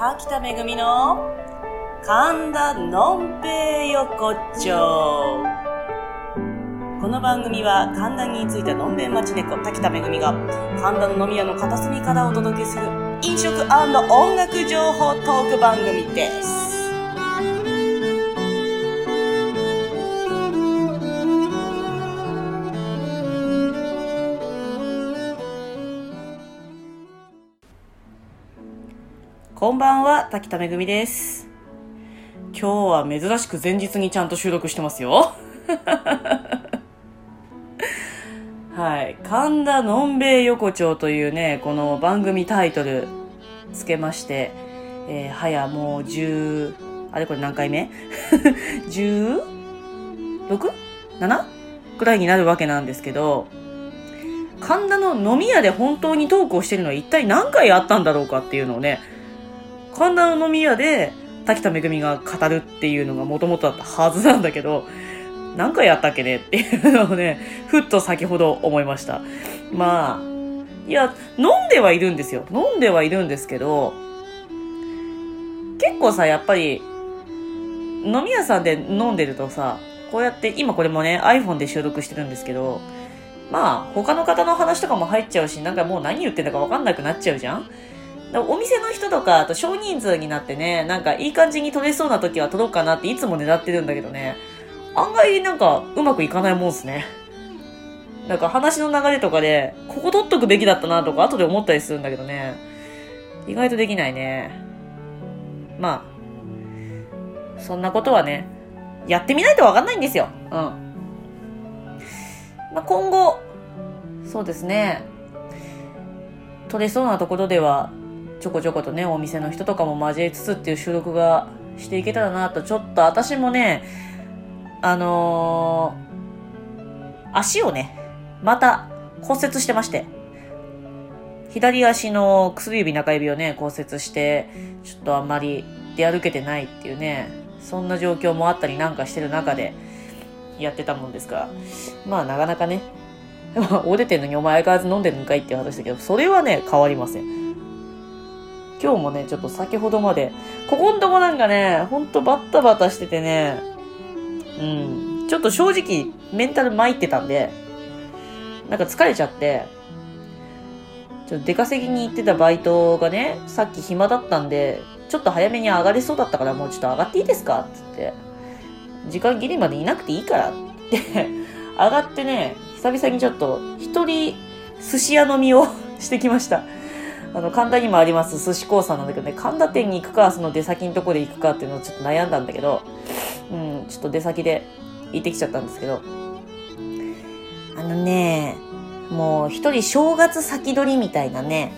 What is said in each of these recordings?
滝田めぐみの神田のんぺい横丁。この番組は神田に着いたのんべん町猫滝田めぐみが神田の飲み屋の片隅からお届けする飲食音楽情報トーク番組です。ばんは、滝田めぐみです。今日は珍しく前日にちゃんと収録してますよ。はい。神田のんべい横丁というね、この番組タイトルつけまして、えー、早もう10、あれこれ何回目 ?16?7? くらいになるわけなんですけど、神田の飲み屋で本当にトークをしてるのは一体何回あったんだろうかっていうのをね、神田の飲み屋で滝田めぐみが語るっていうのが元々だったはずなんだけど、何回やったっけねっていうのをね、ふっと先ほど思いました。まあ、いや、飲んではいるんですよ。飲んではいるんですけど、結構さ、やっぱり、飲み屋さんで飲んでるとさ、こうやって、今これもね、iPhone で収録してるんですけど、まあ、他の方の話とかも入っちゃうし、なんかもう何言ってんだかわかんなくなっちゃうじゃんお店の人とか、あと少人数になってね、なんかいい感じに撮れそうな時は撮ろうかなっていつも狙ってるんだけどね、案外なんかうまくいかないもんすね。なんか話の流れとかで、ここ撮っとくべきだったなとか後で思ったりするんだけどね、意外とできないね。まあ、そんなことはね、やってみないとわかんないんですよ。うん。まあ今後、そうですね、撮れそうなところでは、ちょこちょことね、お店の人とかも交えつつっていう収録がしていけたらなと、ちょっと私もね、あのー、足をね、また骨折してまして、左足の薬指中指をね、骨折して、ちょっとあんまり出歩けてないっていうね、そんな状況もあったりなんかしてる中でやってたもんですが、まあなかなかね、折れてんのにお前相変わらず飲んでるのかいっていう話だけど、それはね、変わりません。今日もね、ちょっと先ほどまで、ここんとこなんかね、ほんとバッタバタしててね、うん、ちょっと正直メンタル参ってたんで、なんか疲れちゃって、ちょっと出稼ぎに行ってたバイトがね、さっき暇だったんで、ちょっと早めに上がれそうだったからもうちょっと上がっていいですかつって、時間ギリまでいなくていいからって。上がってね、久々にちょっと一人寿司屋飲みを してきました。あの、神田にもあります寿司コーさんなんだけどね、神田店に行くか、その出先のとこで行くかっていうのをちょっと悩んだんだけど、うん、ちょっと出先で行ってきちゃったんですけど、あのね、もう一人正月先取りみたいなね、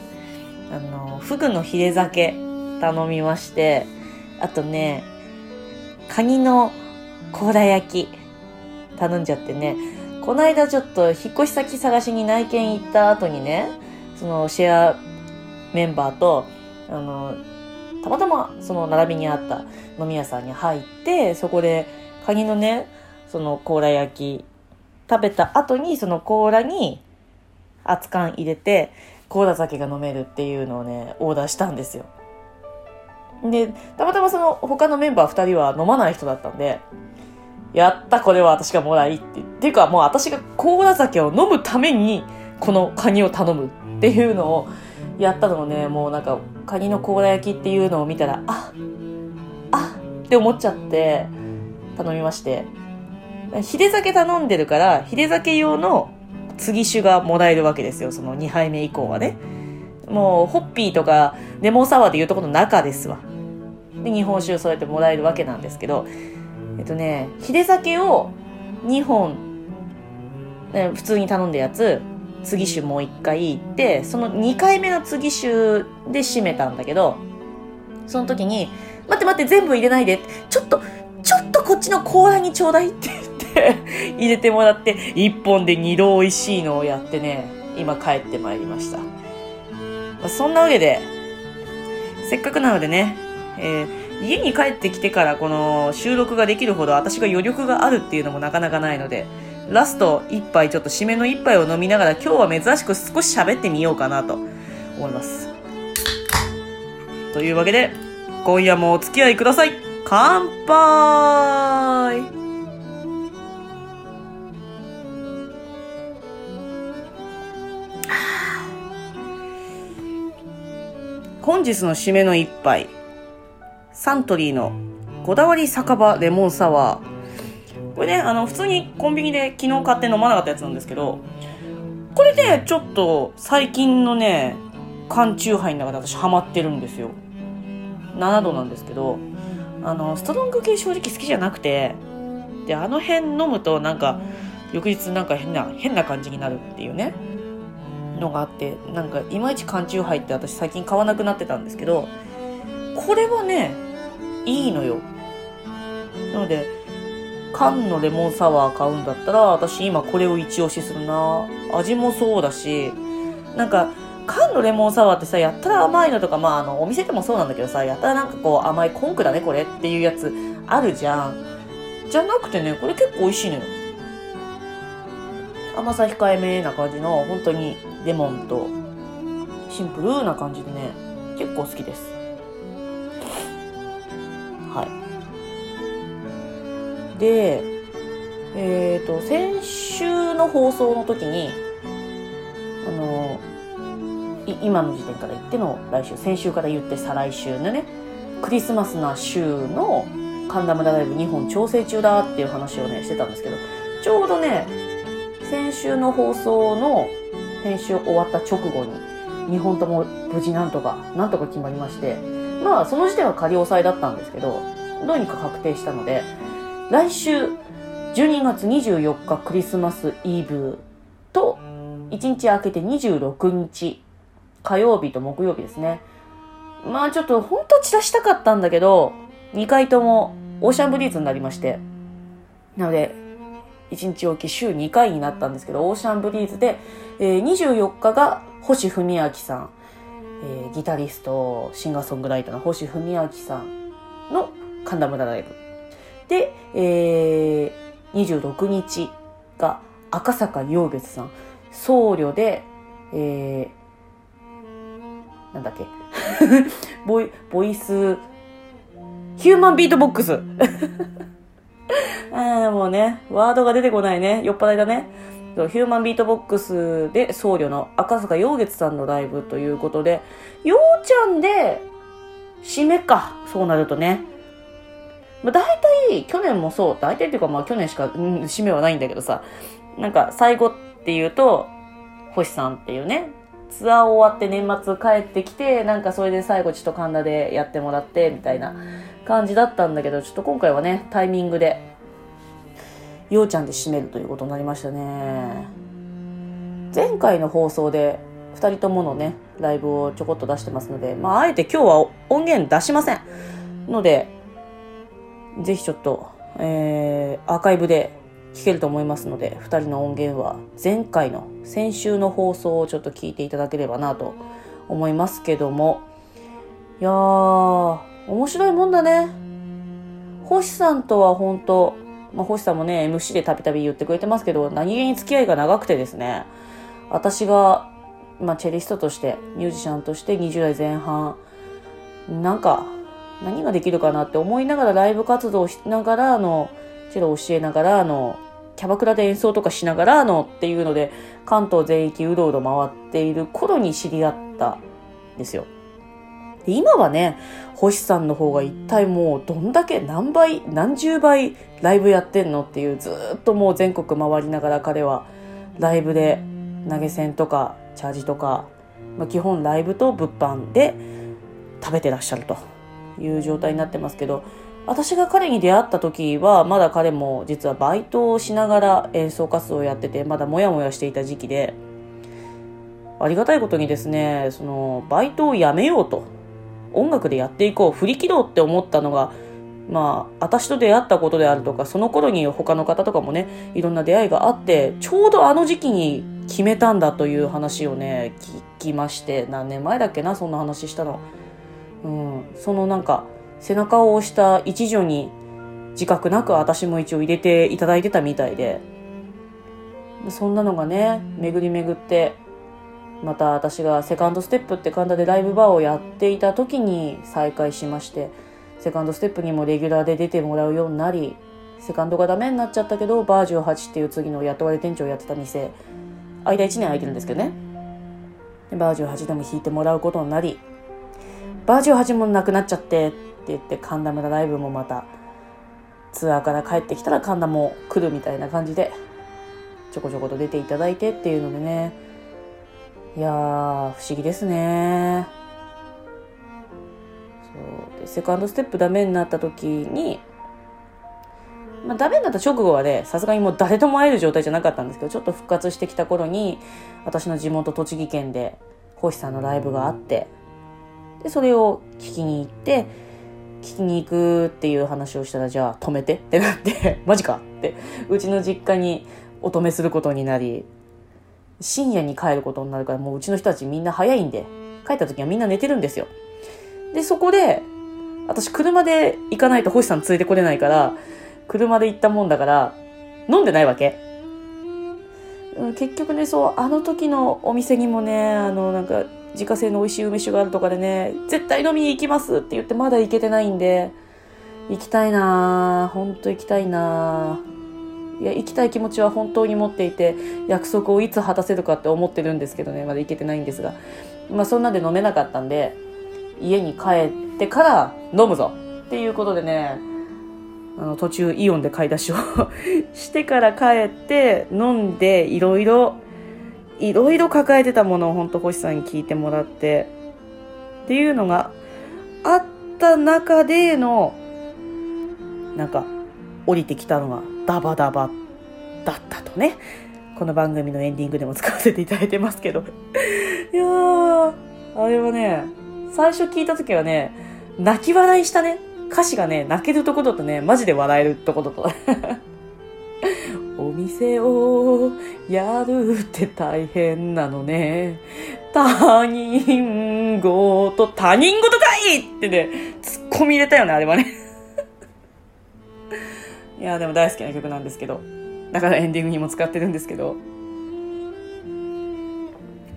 あの、フグのヒレ酒頼みまして、あとね、カニの甲羅焼き頼んじゃってね、この間ちょっと引っ越し先探しに内見行った後にね、そのシェアメンバーと、あの、たまたまその並びにあった飲み屋さんに入って、そこでカニのね、その甲羅焼き食べた後にその甲羅に熱燗入れて、甲羅酒が飲めるっていうのをね、オーダーしたんですよ。で、たまたまその他のメンバー二人は飲まない人だったんで、やった、これは私がもらいって。っていうか、もう私が甲羅酒を飲むために、このカニを頼むっていうのをやったのをね、もうなんか、カニの甲羅焼きっていうのを見たら、あっあっって思っちゃって、頼みまして。ヒレ酒頼んでるから、ヒレ酒用の継ぎ酒がもらえるわけですよ、その2杯目以降はね。もう、ホッピーとか、レモンサワーでいうとこの中ですわ。で、日本酒そうやってもらえるわけなんですけど、えっとね、ヒレ酒を2本、え普通に頼んだやつ、継酒もう1回行って、その2回目の継酒で締めたんだけど、その時に、待って待って、全部入れないで。ちょっと、ちょっとこっちの甲羅にちょうだいって言って、入れてもらって、1本で2度美味しいのをやってね、今帰ってまいりました。まあそんなわけで、せっかくなのでね、えー家に帰ってきてからこの収録ができるほど私が余力があるっていうのもなかなかないので、ラスト一杯、ちょっと締めの一杯を飲みながら今日は珍しく少し喋ってみようかなと思います。というわけで、今夜もお付き合いください。乾杯。本日の締めの一杯。サントリーのこだわり酒場レモンサワー。これねあの普通にコンビニで昨日買って飲まなかったやつなんですけどこれでちょっと最近のね缶チューハイの中で私ハマってるんですよ。7度なんですけどあのストロング系正直好きじゃなくてであの辺飲むとなんか翌日なんか変な変な感じになるっていうねのがあってなんかいまいち缶チューハイって私最近買わなくなってたんですけどこれはねいいのよ。なので缶のレモンサワー買うんだったら私今これを一押しするな。味もそうだしなんか缶のレモンサワーってさやったら甘いのとかまああのお店でもそうなんだけどさやったらなんかこう甘いコンクだねこれっていうやつあるじゃん。じゃなくてねこれ結構美味しいのよ。甘さ控えめな感じの本当にレモンとシンプルな感じでね結構好きです。でえっ、ー、と先週の放送の時にあの今の時点から言っての来週先週から言って再来週のねクリスマスな週の神田村ライブ2本調整中だっていう話をねしてたんですけどちょうどね先週の放送の編集終わった直後に2本とも無事なんとかなんとか決まりましてまあその時点は仮押さえだったんですけどどうにか確定したので来週12月24日クリスマスイブと1日空けて26日火曜日と木曜日ですね。まあちょっと本当散らしたかったんだけど、2回ともオーシャンブリーズになりまして。なので、1日おき週2回になったんですけど、オーシャンブリーズで、えー、24日が星文明さん、えー、ギタリスト、シンガーソングライターの星文明さんの神田村ライブ。で、えー、26日が赤坂陽月さん、僧侶で、えー、なんだっけ ボイ、ボイス、ヒューマンビートボックス ああ、もうね、ワードが出てこないね。酔っ払いだね。ヒューマンビートボックスで僧侶の赤坂陽月さんのライブということで、ようちゃんで締めか。そうなるとね。まあ、大体、去年もそう。大体っていうかまあ去年しか、うん、締めはないんだけどさ。なんか最後っていうと、星さんっていうね、ツアー終わって年末帰ってきて、なんかそれで最後ちょっと神田でやってもらって、みたいな感じだったんだけど、ちょっと今回はね、タイミングで、ようちゃんで締めるということになりましたね。前回の放送で、2人とものね、ライブをちょこっと出してますので、まあ、あえて今日は音源出しません。ので、ぜひちょっと、えー、アーカイブで聞けると思いますので、2人の音源は前回の先週の放送をちょっと聞いていただければなと思いますけども、いやー、面白いもんだね。星さんとは本当まあ、星さんもね、MC でたびたび言ってくれてますけど、何気に付き合いが長くてですね、私が、まあ、チェリストとして、ミュージシャンとして20代前半、なんか、何ができるかなって思いながらライブ活動しながらあの、チェロ教えながらあの、キャバクラで演奏とかしながらのっていうので、関東全域うろうろ回っている頃に知り合ったんですよ。で今はね、星さんの方が一体もうどんだけ何倍、何十倍ライブやってんのっていうずっともう全国回りながら彼はライブで投げ銭とかチャージとか、まあ、基本ライブと物販で食べてらっしゃるという状態になってますけど、私が彼に出会った時はまだ彼も実はバイトをしながら演奏活動をやっててまだモヤモヤしていた時期でありがたいことにですねそのバイトをやめようと音楽でやっていこう振り切ろうって思ったのがまあ私と出会ったことであるとかその頃に他の方とかもねいろんな出会いがあってちょうどあの時期に決めたんだという話をね聞きまして何年前だっけなそんな話したの。うん、そのなんか背中を押した一助に自覚なく私も一応入れていただいてたみたいで、そんなのがね、巡り巡って、また私がセカンドステップって神田でライブバーをやっていた時に再開しましてセカンドステップにもレギュラーで出てもらうようになりセカンドがダメになっちゃったけどバージョン8っていう次の雇われ店長をやってた店。間1年空いてるんですけどね。でバージョン8でも弾いてもらうことになりバージョン8もなくなっちゃってって言って神田村ライブもまたツアーから帰ってきたら神田も来るみたいな感じでちょこちょこと出ていただいてっていうのでね。いやー不思議ですね。そう。でセカンドステップダメになった時にまあ、ダメになった直後はね、さすがにもう誰とも会える状態じゃなかったんですけど、ちょっと復活してきた頃に、私の地元栃木県で、星さんのライブがあって、で、それを聞きに行って、聞きに行くっていう話をしたら、じゃあ止めてってなって マジかって、うちの実家にお止めすることになり、深夜に帰ることになるから、もううちの人たちみんな早いんで、帰った時はみんな寝てるんですよ。で、そこで、私車で行かないと星さん連れてこれないから、車で行ったもんだから、飲んでないわけ。結局ね、そう、あの時のお店にもね、あの、なんか、自家製の美味しい梅酒があるとかでね、絶対飲みに行きますって言ってまだ行けてないんで、行きたいなぁ。ほんと行きたいな。いや、行きたい気持ちは本当に持っていて、約束をいつ果たせるかって思ってるんですけどね、まだ行けてないんですが。まあそんなんで飲めなかったんで、家に帰ってから飲むぞっていうことでね、あの途中イオンで買い出しをしてから帰って飲んでいろいろいろいろ抱えてたものを本当星さんに聞いてもらってっていうのがあった中でのなんか降りてきたのがダバダバだったとねこの番組のエンディングでも使わせていただいてますけど。いやーあれはね最初聞いた時はね泣き笑いしたね。歌詞がね、泣けるところとね、マジで笑えるところと。お店をやるって大変なのね。他人事、他人事かいってね、突っ込み入れたよね、あれはね。いや、でも大好きな曲なんですけど。だからエンディングにも使ってるんですけど。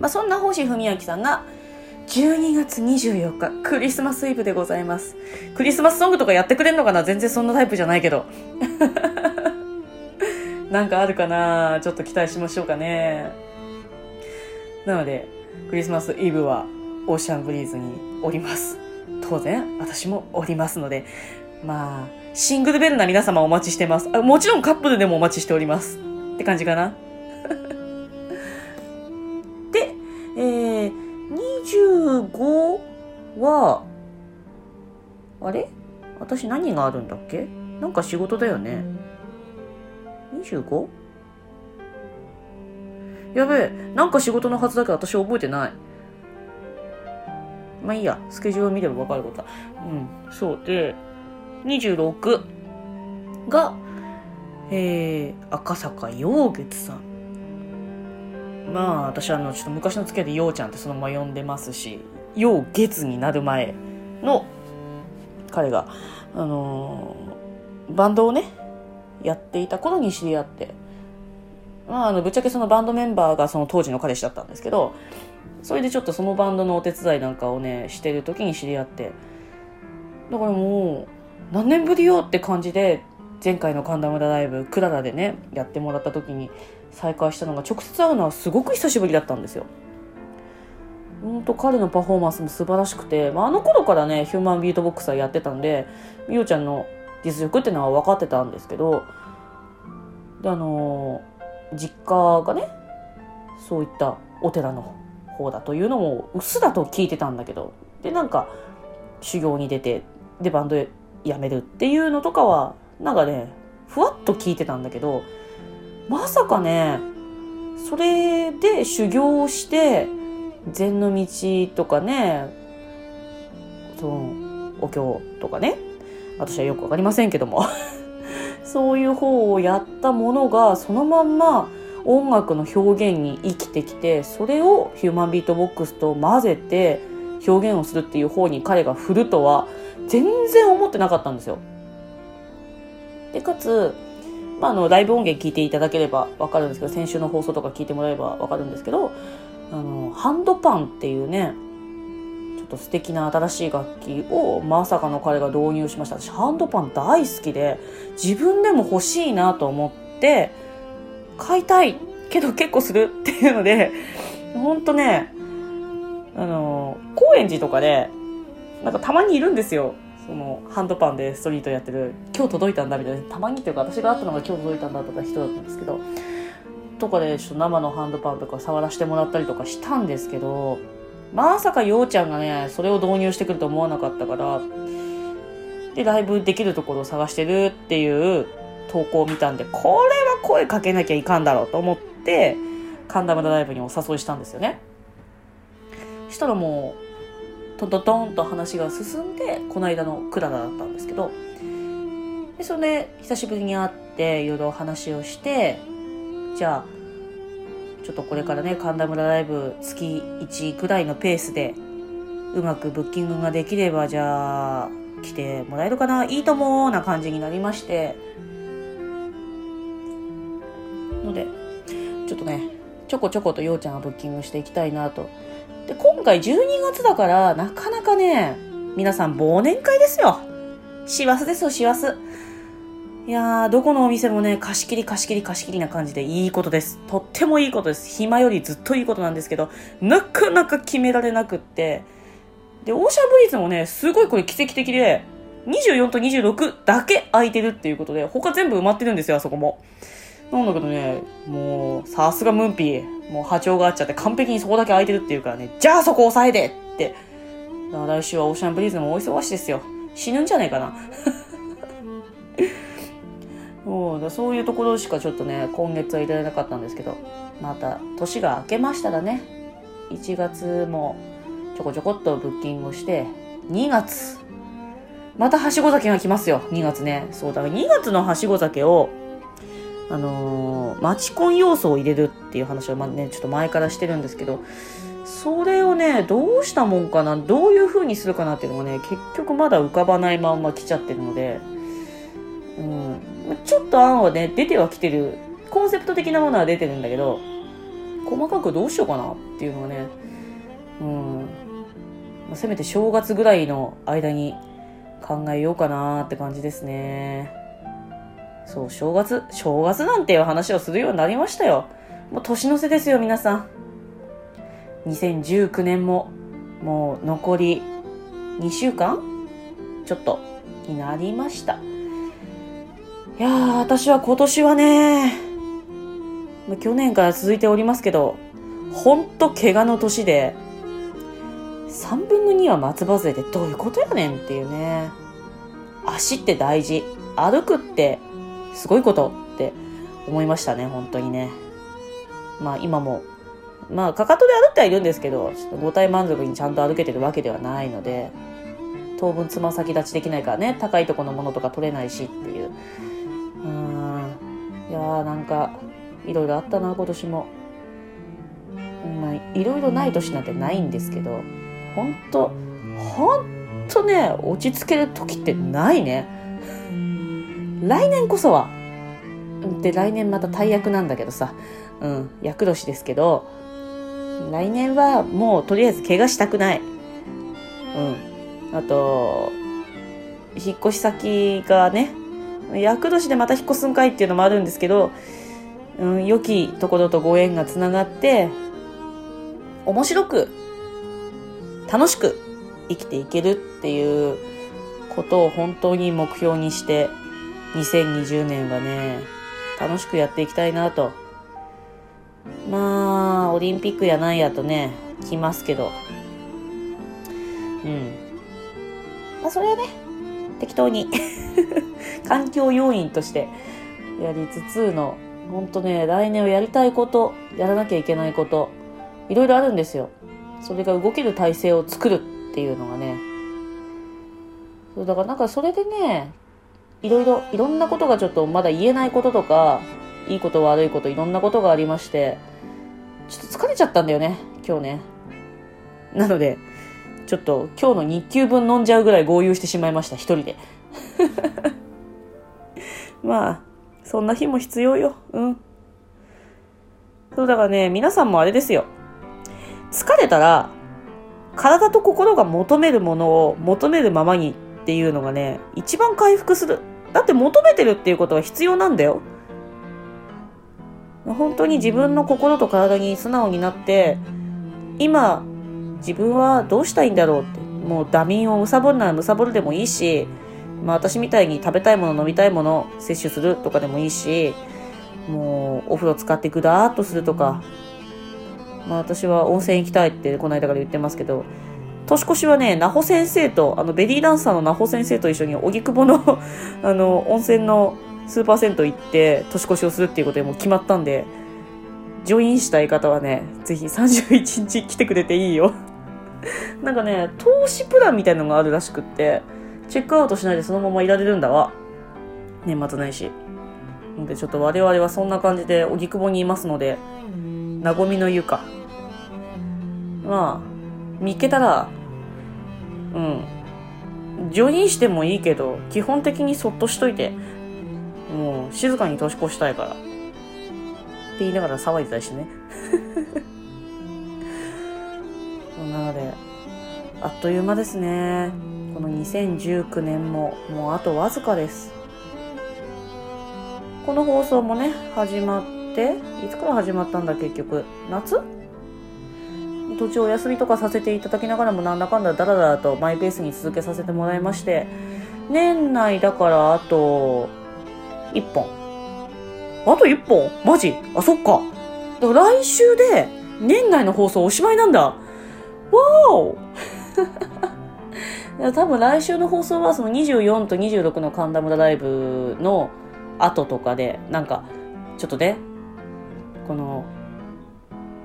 まあ、そんな星文明さんが、12月24日、クリスマスイブでございます。クリスマスソングとかやってくれんのかな？全然そんなタイプじゃないけど。なんかあるかな？ちょっと期待しましょうかね。なので、クリスマスイブはオーシャンブリーズにおります。当然、私もおりますので、まあ、シングルベルな皆様お待ちしてます。あもちろんカップルでもお待ちしております。って感じかな。25は、あれ？私何があるんだっけ？なんか仕事だよね。25? やべえ、なんか仕事のはずだけど私覚えてない。まあいいや、スケジュールを見ればわかることは。うん、そうで、26が、えー、赤坂陽月さん。まあ私あのちょっと昔の付き合いでようちゃんってそのまま呼んでますしよう月になる前の彼があのー、バンドをねやっていた頃に知り合ってまああのぶっちゃけそのバンドメンバーがその当時の彼氏だったんですけどそれでちょっとそのバンドのお手伝いなんかをねしてる時に知り合ってだからもう何年ぶりよって感じで前回の神田村ライブクララでねやってもらった時に再会したのが直接会うのはすごく久しぶりだったんですよ。ほんと彼のパフォーマンスも素晴らしくて、まあ、あの頃からねヒューマンビートボックスはやってたんでみおちゃんの実力っていうのは分かってたんですけどであの実家がねそういったお寺の方だというのもうっすらと聞いてたんだけどでなんか修行に出てでバンド辞めるっていうのとかはなんかねふわっと聞いてたんだけどまさかね、それで修行をして、禅の道とかね、その、お経とかね、私はよくわかりませんけども そういう方をやったものが、そのまんま音楽の表現に生きてきて、それをヒューマンビートボックスと混ぜて表現をするっていう方に彼が振るとは、全然思ってなかったんですよ。で、かつ、まあ、あの、ライブ音源聞いていただければわかるんですけど、先週の放送とか聞いてもらえばわかるんですけど、あの、ハンドパンっていうね、ちょっと素敵な新しい楽器をまさかの彼が導入しました。私ハンドパン大好きで、自分でも欲しいなと思って、買いたいけど結構するっていうので、ほんとね、あの、高円寺とかで、なんかたまにいるんですよ。そのハンドパンでストリートやってる今日届いたんだみたいなたまにっていうか私が会ったのが今日届いたんだとか人だったんですけどとかでちょっと生のハンドパンとか触らせてもらったりとかしたんですけどまさかようちゃんがねそれを導入してくると思わなかったからでライブできるところを探してるっていう投稿を見たんでこれは声かけなきゃいかんだろうと思って神田村ライブにお誘いしたんですよね。したらもうトントントンと話が進んでこの間のクララだったんですけどでそれで久しぶりに会っていろいろ話をしてじゃあちょっとこれからね神田村ライブ月1くらいのペースでうまくブッキングができればじゃあ来てもらえるかな？いいともな感じになりまして。のでちょっとねちょこちょことようちゃんがブッキングしていきたいなとで今回12月だからなかなかね皆さん忘年会ですよ師走ですよ師走いやー、どこのお店もね、貸し切り貸し切り貸し切りな感じでいいことです。とってもいいことです。暇よりずっといいことなんですけど、なかなか決められなくって。で、オーシャンブリーズもね、すごいこれ奇跡的で、24と26だけ空いてるっていうことで、他全部埋まってるんですよ、あそこも。なんだけどね、もう、さすがムンピー。もう波長があっちゃって完璧にそこだけ空いてるっていうからね、じゃあそこ押さえてって。来週はオーシャンブリーズも大忙しですよ。死ぬんじゃないかな。そうそういうところしかちょっとね今月は入れられなかったんですけどまた年が明けましたらね1月もちょこちょこっとブッキングして2月またはしご酒が来ますよ2月ねそうだから2月のはしご酒をあのー、マチコン要素を入れるっていう話を、まあね、ちょっと前からしてるんですけどそれをねどうしたもんかなどういう風にするかなっていうのがね結局まだ浮かばないまんま来ちゃってるのでうんちょっと案はね、出てはきてる。コンセプト的なものは出てるんだけど、細かくどうしようかなっていうのはね、うん。せめて正月ぐらいの間に考えようかなって感じですね。そう、正月、正月なんていう話をするようになりましたよ。もう年の瀬ですよ、皆さん。2019年も、もう残り2週間ちょっとになりました。いやー、私は今年はね、去年から続いておりますけど、ほんと怪我の年で、3分の2は松葉杖でどういうことやねんっていうね。足って大事。歩くってすごいことって思いましたね、本当にね。まあ今も、まあかかとで歩ってはいるんですけど、ちょっと五体満足にちゃんと歩けてるわけではないので、当分つま先立ちできないからね、高いとこのものとか取れないしっていう。うんいやーなんかいろいろあったな今年もまあいろいろない年なんてないんですけどほんとほんとね落ち着ける時ってないね来年こそは。で来年また大役なんだけどさ。うん厄年ですけど。来年はもうとりあえず怪我したくない。うん。あと引っ越し先がね厄年でまた引っ越すんかいっていうのもあるんですけど、うん、良きところとご縁がつながって、面白く、楽しく生きていけるっていうことを本当に目標にして、2020年はね、楽しくやっていきたいなと。まあ、オリンピックやなんやとね、来ますけど。うん。まあ、それはね、適当に 環境要因としてやりつつの、ほんとね、来年はやりたいこと、やらなきゃいけないこと、いろいろあるんですよ。それが動ける体制を作るっていうのがね。そうだからなんかそれでね、いろいろ、いろんなことがちょっとまだ言えないこととか、いいこと悪いこといろんなことがありまして、ちょっと疲れちゃったんだよね、今日ね。なので、ちょっと今日の日給分飲んじゃうぐらい合流してしまいました、一人で。まあ、そんな日も必要よ。うん。そうだからね、皆さんもあれですよ。疲れたら体と心が求めるものを求めるままにっていうのがね一番回復する。だって求めてるっていうことは必要なんだよ。本当に自分の心と体に素直になって今自分はどうしたいんだろうって。もうダミンをむさぼるならむさぼるでもいいし、まあ、私みたいに食べたいもの飲みたいもの摂取するとかでもいいしもうお風呂使ってぐだーっとするとか、まあ、私は温泉行きたいってこの間から言ってますけど年越しはね、ナホ先生と、あの、ベリーダンサーのナホ先生と一緒に、荻窪の あの、温泉のスーパー銭湯行って、年越しをするっていうことでもう決まったんで、ジョインしたい方はね、ぜひ31日来てくれていいよ なんかね、投資プランみたいなのがあるらしくって、チェックアウトしないでそのままいられるんだわ。年末年始。で、ちょっと我々はそんな感じで、荻窪にいますので、なごみの湯か。まあ、見っけたら、うん。ジョインしてもいいけど、基本的にそっとしといて、もう静かに年越したいから。って言いながら騒いでたりしてね。なので、あっという間ですね。この2019年ももうあとわずかです。この放送もね、始まって、いつから始まったんだ結局？夏？途中お休みとかさせていただきながらもなんだかんだダラダラとマイペースに続けさせてもらいまして年内だからあと1本。あと1本？マジ？あそっか。来週で年内の放送おしまいなんだ。わお！多分来週の放送はその24と26の神田村ライブの後とかでなんかちょっとねこの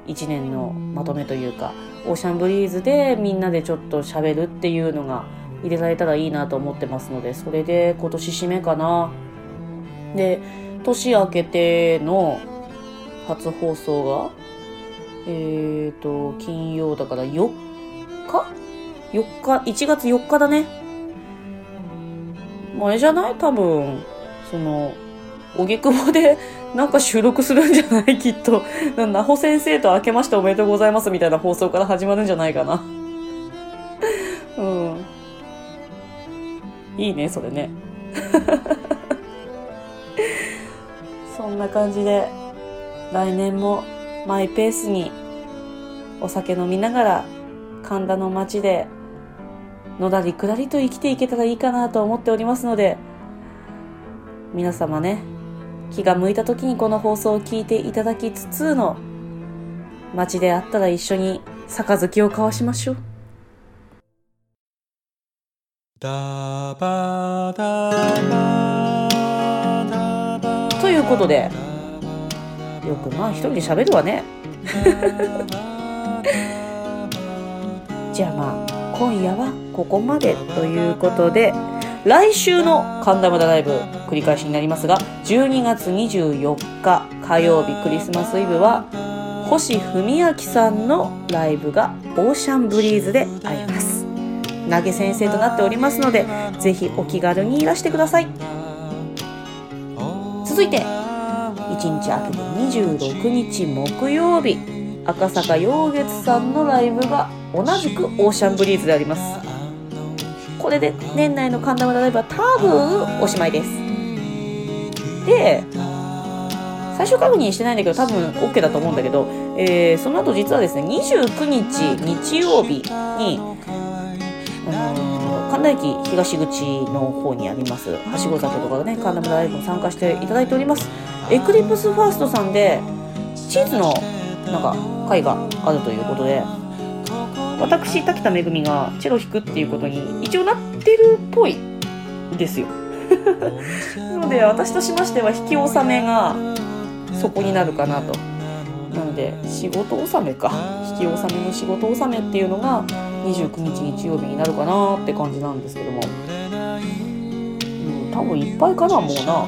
1年のまとめというかオーシャンブリーズでみんなでちょっと喋るっていうのが入れられたらいいなと思ってますのでそれで今年締めかな。で年明けての初放送がえっ、ー、と金曜だから4日 ?4 日？1月4日だね。あれじゃない？多分その荻窪でなんか収録するんじゃない？きっと。なほ先生と明けましておめでとうございますみたいな放送から始まるんじゃないかな。うん。いいね、それね。そんな感じで、来年もマイペースにお酒飲みながら神田の街でのだりくらりと生きていけたらいいかなと思っておりますので、皆様ね、気が向いた時にこの放送を聞いていただきつつの街であったら一緒に杯を交わしましょう。ということでよくまあ一人で喋るわね じゃあまあ今夜はここまでということで来週の神田村ライブ繰り返しになりますが12月24日火曜日クリスマスイブは星文明さんのライブがオーシャンブリーズであります。投げ先生となっておりますのでぜひお気軽にいらしてください。続いて1日明けて26日木曜日赤坂陽月さんのライブが同じくオーシャンブリーズであります。これで年内の神田村ライブは多分おしまいです。で最終確認してないんだけど多分 OK だと思うんだけど、えー、その後実はですね29日日曜日に、あの、神田駅東口の方にありますはしご酒とかね神田村ライブに参加していただいております。エクリプスファーストさんでチーズのなんか会があるということで私滝田めぐみがチェロ弾くっていうことに一応なってるっぽいですよ。なので私としましては引き納めがそこになるかなと。なので仕事納めか。引き納めの仕事納めっていうのが29日日曜日になるかなって感じなんですけども、うん、多分いっぱいかなもうな。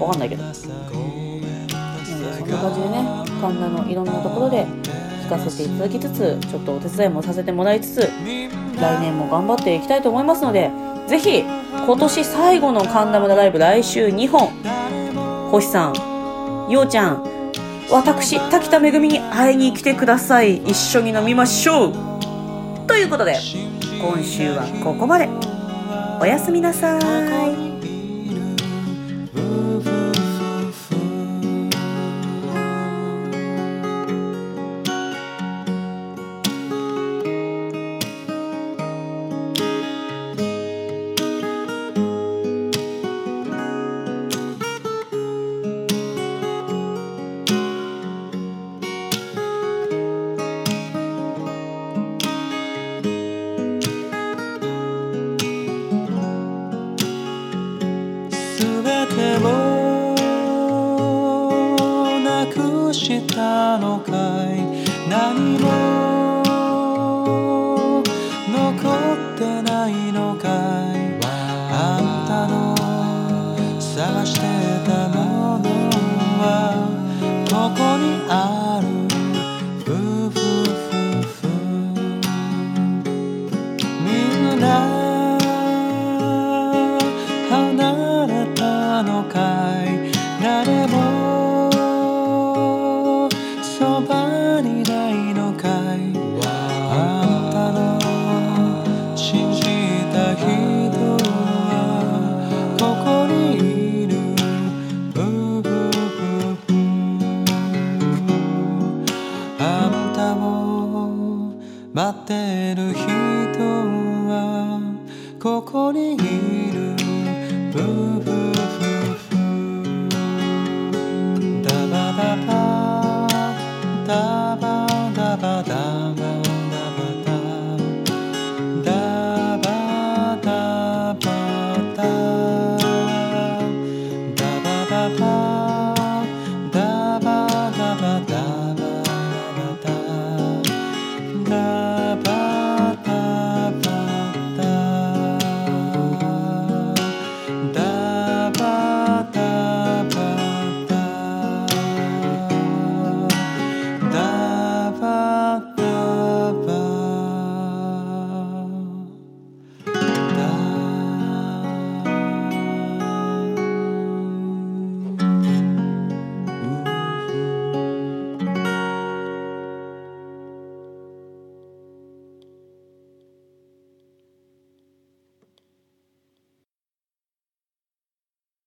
わかんないけど。そんな感じでね神田のいろんなところで聞かせていただきつつちょっとお手伝いもさせてもらいつつ来年も頑張っていきたいと思いますのでぜひ今年最後の神田村ライブ来週2本。星さんようちゃん私滝田めぐみに会いに来てください。一緒に飲みましょう。ということで今週はここまで。おやすみなさい。